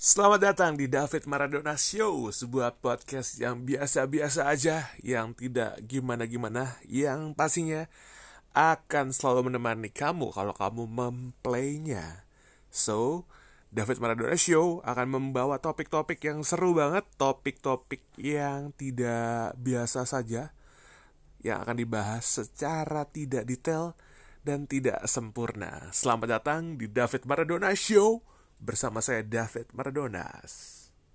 Selamat datang di David Maradona Show, sebuah podcast yang biasa-biasa aja, yang tidak gimana-gimana, yang pastinya akan selalu menemani kamu kalau kamu memplaynya. So, David Maradona Show akan membawa topik-topik yang seru banget, topik-topik yang tidak biasa saja, yang akan dibahas secara tidak detail dan tidak sempurna. Selamat datang di David Maradona Show bersama saya David Maradonas.